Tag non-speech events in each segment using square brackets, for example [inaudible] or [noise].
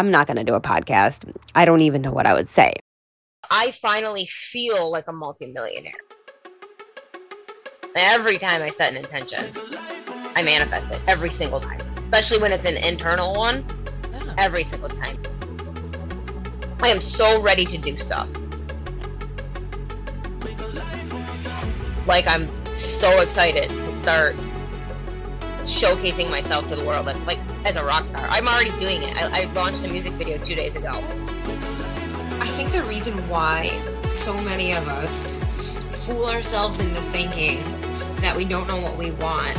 I'm not going to do a podcast. I don't even know what I would say. I finally feel like a multimillionaire. Every time I set an intention, I manifest it every single time, especially when it's an internal one. Yeah. Every single time. I am so ready to do stuff. Like, I'm so excited to start showcasing myself to the world as like as a rock star. I'm already doing it. I, I launched a music video two days ago. I think the reason why so many of us fool ourselves into thinking that we don't know what we want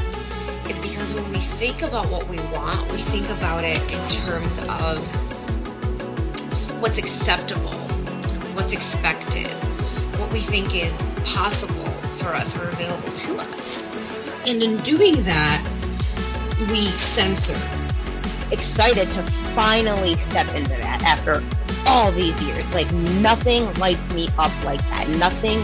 is because when we think about what we want, we think about it in terms of what's acceptable, what's expected, what we think is possible for us or available to us. And in doing that, we censor. Excited to finally step into that after all these years. Like nothing lights me up like that. Nothing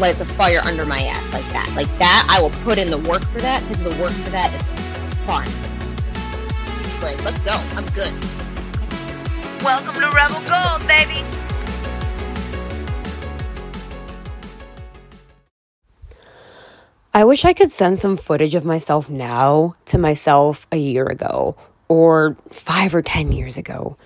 lights a fire under my ass like that. Like that, I will put in the work for that because the work for that is fun. It's like, let's go. I'm good. Welcome to Rebel Gold, baby. I wish I could send some footage of myself now to myself a year ago or five or 10 years ago.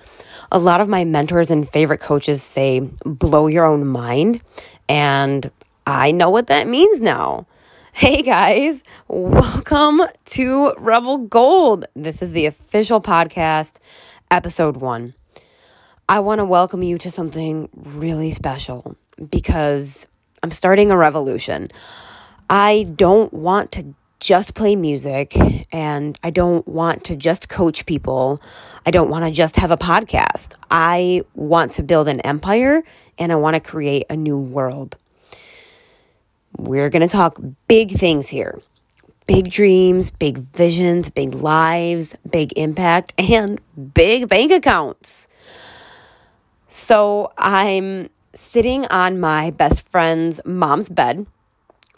A lot of my mentors and favorite coaches say, blow your own mind. And I know what that means now. Hey guys, welcome to Rebel Gold. This is the official podcast, episode one. I want to welcome you to something really special because I'm starting a revolution. I don't want to just play music and I don't want to just coach people. I don't want to just have a podcast. I want to build an empire and I want to create a new world. We're going to talk big things here big dreams, big visions, big lives, big impact, [laughs] and big bank accounts. So I'm sitting on my best friend's mom's bed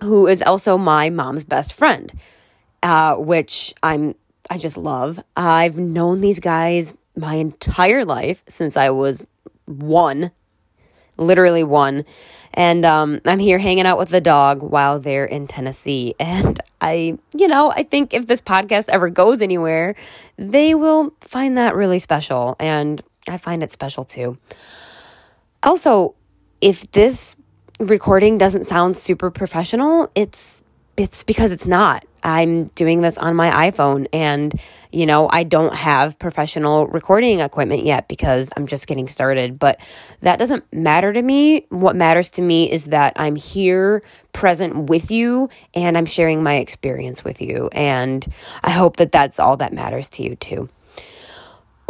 who is also my mom's best friend, uh, which I'm I just love. I've known these guys my entire life since I was one, literally one, and um, I'm here hanging out with the dog while they're in Tennessee. [laughs] And I, you know, I think if this podcast ever goes anywhere, they will find that really special, and I find it special too. Also, if this recording doesn't sound super professional, it's it's because it's not. I'm doing this on my iPhone and you know, I don't have professional recording equipment yet because I'm just getting started, but that doesn't matter to me. What matters to me is that I'm here present with you and I'm sharing my experience with you and I hope that that's all that matters to you too.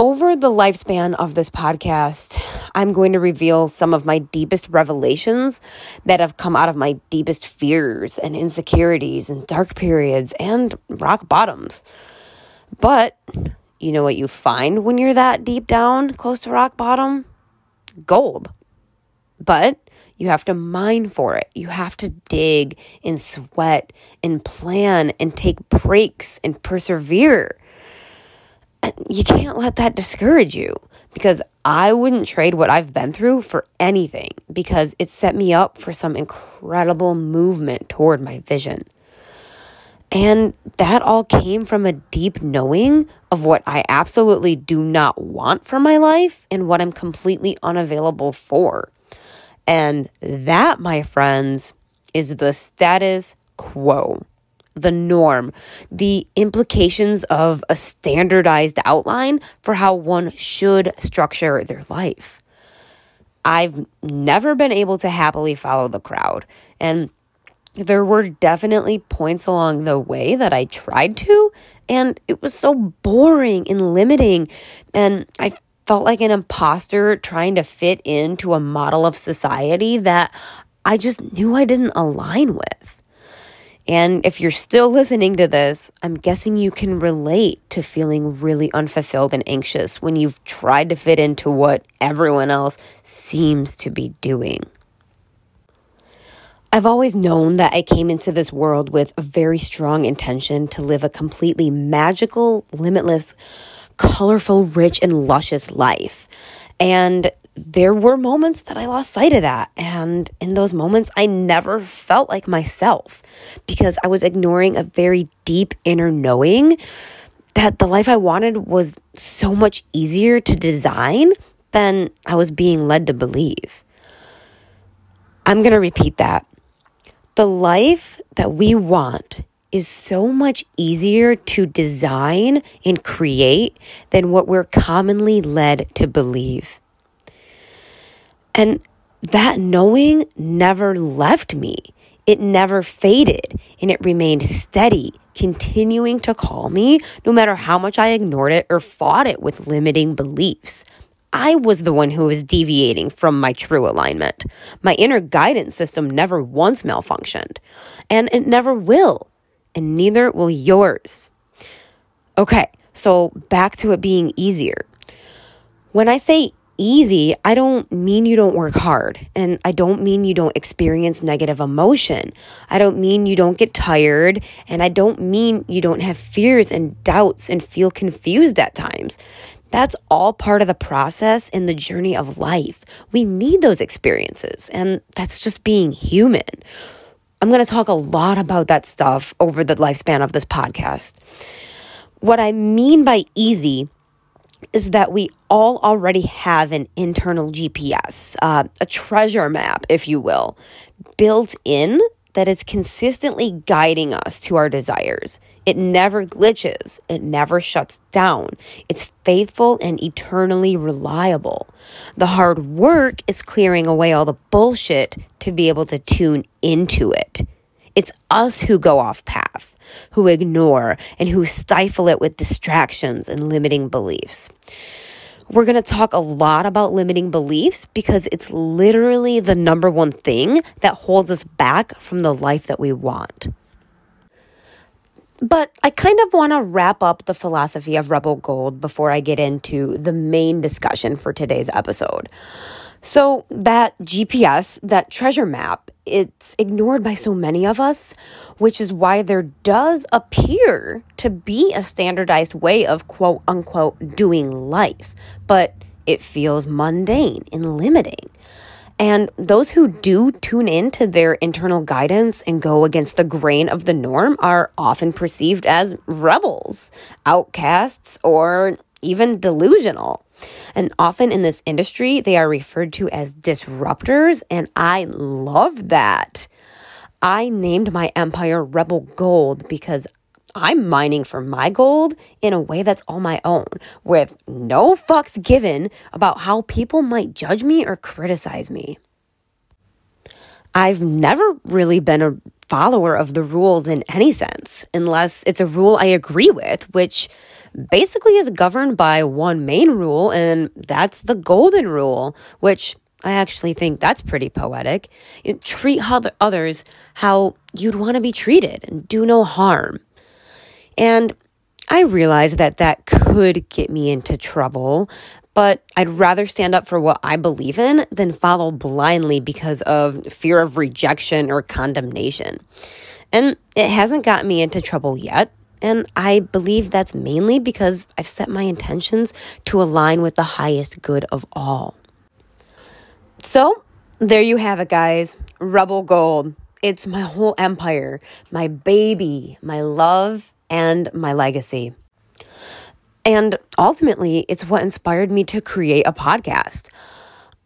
Over the lifespan of this podcast, I'm going to reveal some of my deepest revelations that have come out of my deepest fears and insecurities and dark periods and rock bottoms. But you know what you find when you're that deep down, close to rock bottom? Gold. But you have to mine for it. You have to dig and sweat and plan and take breaks and persevere you can't let that discourage you because I wouldn't trade what I've been through for anything because it set me up for some incredible movement toward my vision. And that all came from a deep knowing of what I absolutely do not want for my life and what I'm completely unavailable for. And that, my friends, is the status quo the norm, the implications of a standardized outline for how one should structure their life. I've never been able to happily follow the crowd, and there were definitely points along the way that I tried to, and it was so boring and limiting, and I felt like an imposter trying to fit into a model of society that I just knew I didn't align with. And if you're still listening to this, I'm guessing you can relate to feeling really unfulfilled and anxious when you've tried to fit into what everyone else seems to be doing. I've always known that I came into this world with a very strong intention to live a completely magical, limitless, colorful, rich, and luscious life. And there were moments that I lost sight of that. And in those moments, I never felt like myself because I was ignoring a very deep inner knowing that the life I wanted was so much easier to design than I was being led to believe. I'm going to repeat that. The life that we want is so much easier to design and create than what we're commonly led to believe. And that knowing never left me. It never faded and it remained steady, continuing to call me no matter how much I ignored it or fought it with limiting beliefs. I was the one who was deviating from my true alignment. My inner guidance system never once malfunctioned, and it never will, and neither will yours. Okay, so back to it being easier. When I say easy, I don't mean you don't work hard. And I don't mean you don't experience negative emotion. I don't mean you don't get tired. And I don't mean you don't have fears and doubts and feel confused at times. That's all part of the process in the journey of life. We need those experiences, and that's just being human. I'm going to talk a lot about that stuff over the lifespan of this podcast. What I mean by easy is that we all already have an internal GPS, uh, a treasure map, if you will, built in that is consistently guiding us to our desires. It never glitches, it never shuts down. It's faithful and eternally reliable. The hard work is clearing away all the bullshit to be able to tune into it. It's us who go off path, who ignore, and who stifle it with distractions and limiting beliefs. We're going to talk a lot about limiting beliefs because it's literally the number one thing that holds us back from the life that we want. But I kind of want to wrap up the philosophy of Rebel Gold before I get into the main discussion for today's episode. So, that GPS, that treasure map, it's ignored by so many of us, which is why there does appear to be a standardized way of quote unquote doing life, but it feels mundane and limiting. And those who do tune in to their internal guidance and go against the grain of the norm are often perceived as rebels, outcasts, or even delusional. And often in this industry, they are referred to as disruptors, and I love that. I named my empire Rebel Gold because I'm mining for my gold in a way that's all my own, with no fucks given about how people might judge me or criticize me. I've never really been a follower of the rules in any sense, unless it's a rule I agree with, which basically is governed by one main rule, and that's the golden rule, which I actually think that's pretty poetic. You treat others how you'd want to be treated and do no harm. And I realize that that could get me into trouble, but I'd rather stand up for what I believe in than follow blindly because of fear of rejection or condemnation. And it hasn't gotten me into trouble yet, and I believe that's mainly because I've set my intentions to align with the highest good of all. So, there you have it, guys. Rebel Gold. It's my whole empire, my baby, my love, and my legacy. And ultimately, it's what inspired me to create a podcast.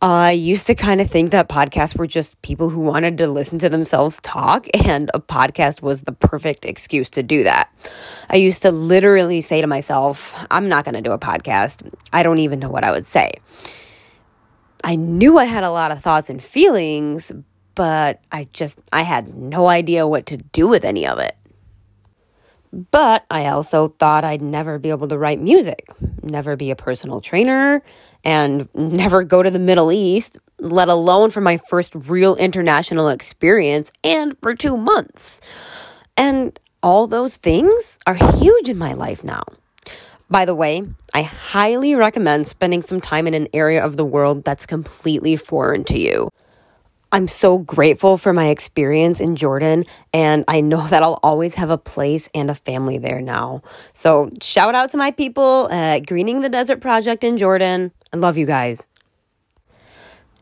I used to kind of think that podcasts were just people who wanted to listen to themselves talk, and a podcast was the perfect excuse to do that. I used to literally say to myself, I'm not going to do a podcast. I don't even know what I would say. I knew I had a lot of thoughts and feelings, but I just, I had no idea what to do with any of it. But I also thought I'd never be able to write music, never be a personal trainer, and never go to the Middle East, let alone for my first real international experience and for two months. And all those things are huge in my life now. By the way, I highly recommend spending some time in an area of the world that's completely foreign to you. I'm so grateful for my experience in Jordan, and I know [laughs] that I'll always have a place and a family there now. So, shout out to my people at Greening the Desert Project in Jordan. I love you guys.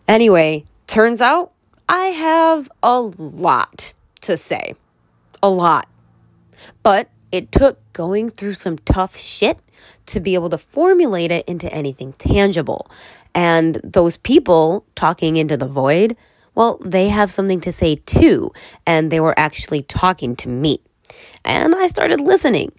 Anyway, turns out I have a lot to say. A lot. But it took going through some tough shit to be able to formulate it into anything tangible. And those people talking into the void well, they have something to say too, and they were actually talking to me. And I started listening.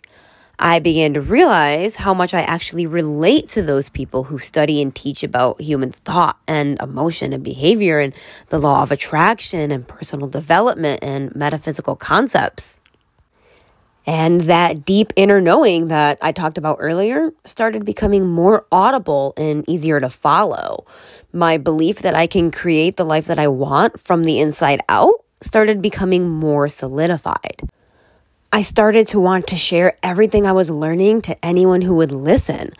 I began to realize how much I actually relate to those people who study and teach about human thought and emotion and behavior and the law of attraction and personal development and metaphysical concepts. And that deep inner knowing that I talked about earlier started becoming more audible and easier to follow. My belief that I can create the life that I want from the inside out started becoming more solidified. I started to want to share everything I was learning to anyone who would listen.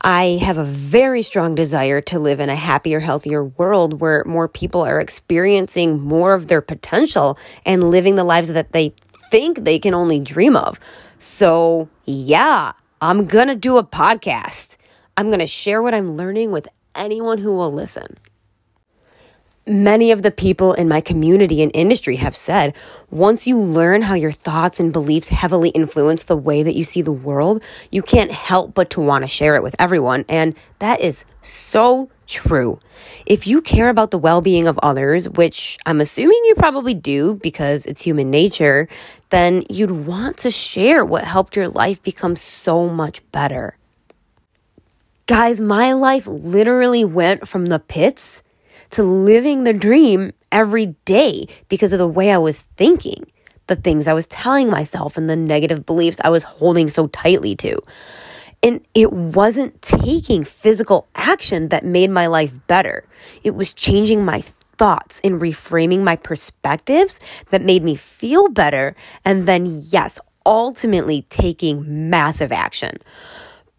I have a very strong desire to live in a happier, healthier world where more people are experiencing more of their potential and living the lives that they think they can only dream of. So, yeah, I'm going to do a podcast. I'm going to share what I'm learning with anyone who will listen. Many of the people in my community and industry have said once you learn how your thoughts and beliefs heavily influence the way that you see the world, you can't help but to want to share it with everyone. And that is so true. If you care about the well being of others, which I'm assuming you probably do because it's human nature, then you'd want to share what helped your life become so much better. Guys, my life literally went from the pits to living the dream every day because of the way I was thinking, the things I was telling myself, and the negative beliefs I was holding so tightly to. And it wasn't taking physical action that made my life better. It was changing my thoughts and reframing my perspectives that made me feel better. And then, yes, ultimately taking massive action.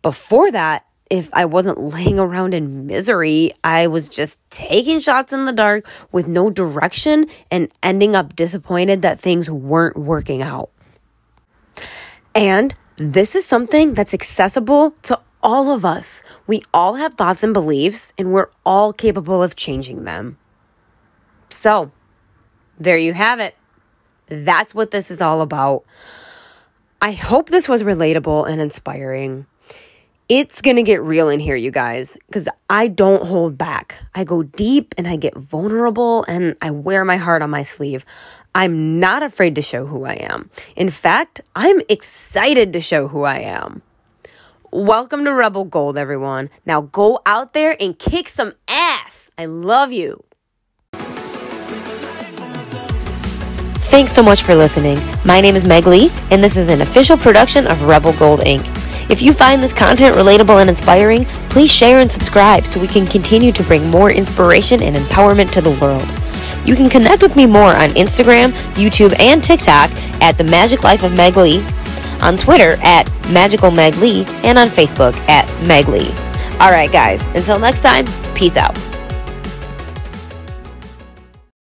Before that, if I wasn't laying around in misery, I was just taking shots in the dark with no direction and ending up disappointed that things weren't working out. And this is something that's accessible to all of us. We all have thoughts and beliefs, and we're all capable of changing them. So, there you have it. That's what this is all about. I hope this was relatable and inspiring. It's gonna get real in here, you guys, because I don't hold back. I go deep and I get vulnerable and I wear my heart on my sleeve. I'm not afraid to show who I am. In fact, I'm excited to show who I am. Welcome to Rebel Gold, everyone. Now go out there and kick some ass. I love you. Thanks so much for listening. My name is Meg Lee, and this is an official production of Rebel Gold Inc. If you find this content relatable and inspiring, please share and subscribe so we can continue to bring more inspiration and empowerment to the world. You can connect with me more on Instagram, YouTube, and TikTok at The Magic Life of Meg Lee, on Twitter at Magical Meg Lee, and on Facebook at Meg Lee. All right, guys, until next time, peace out.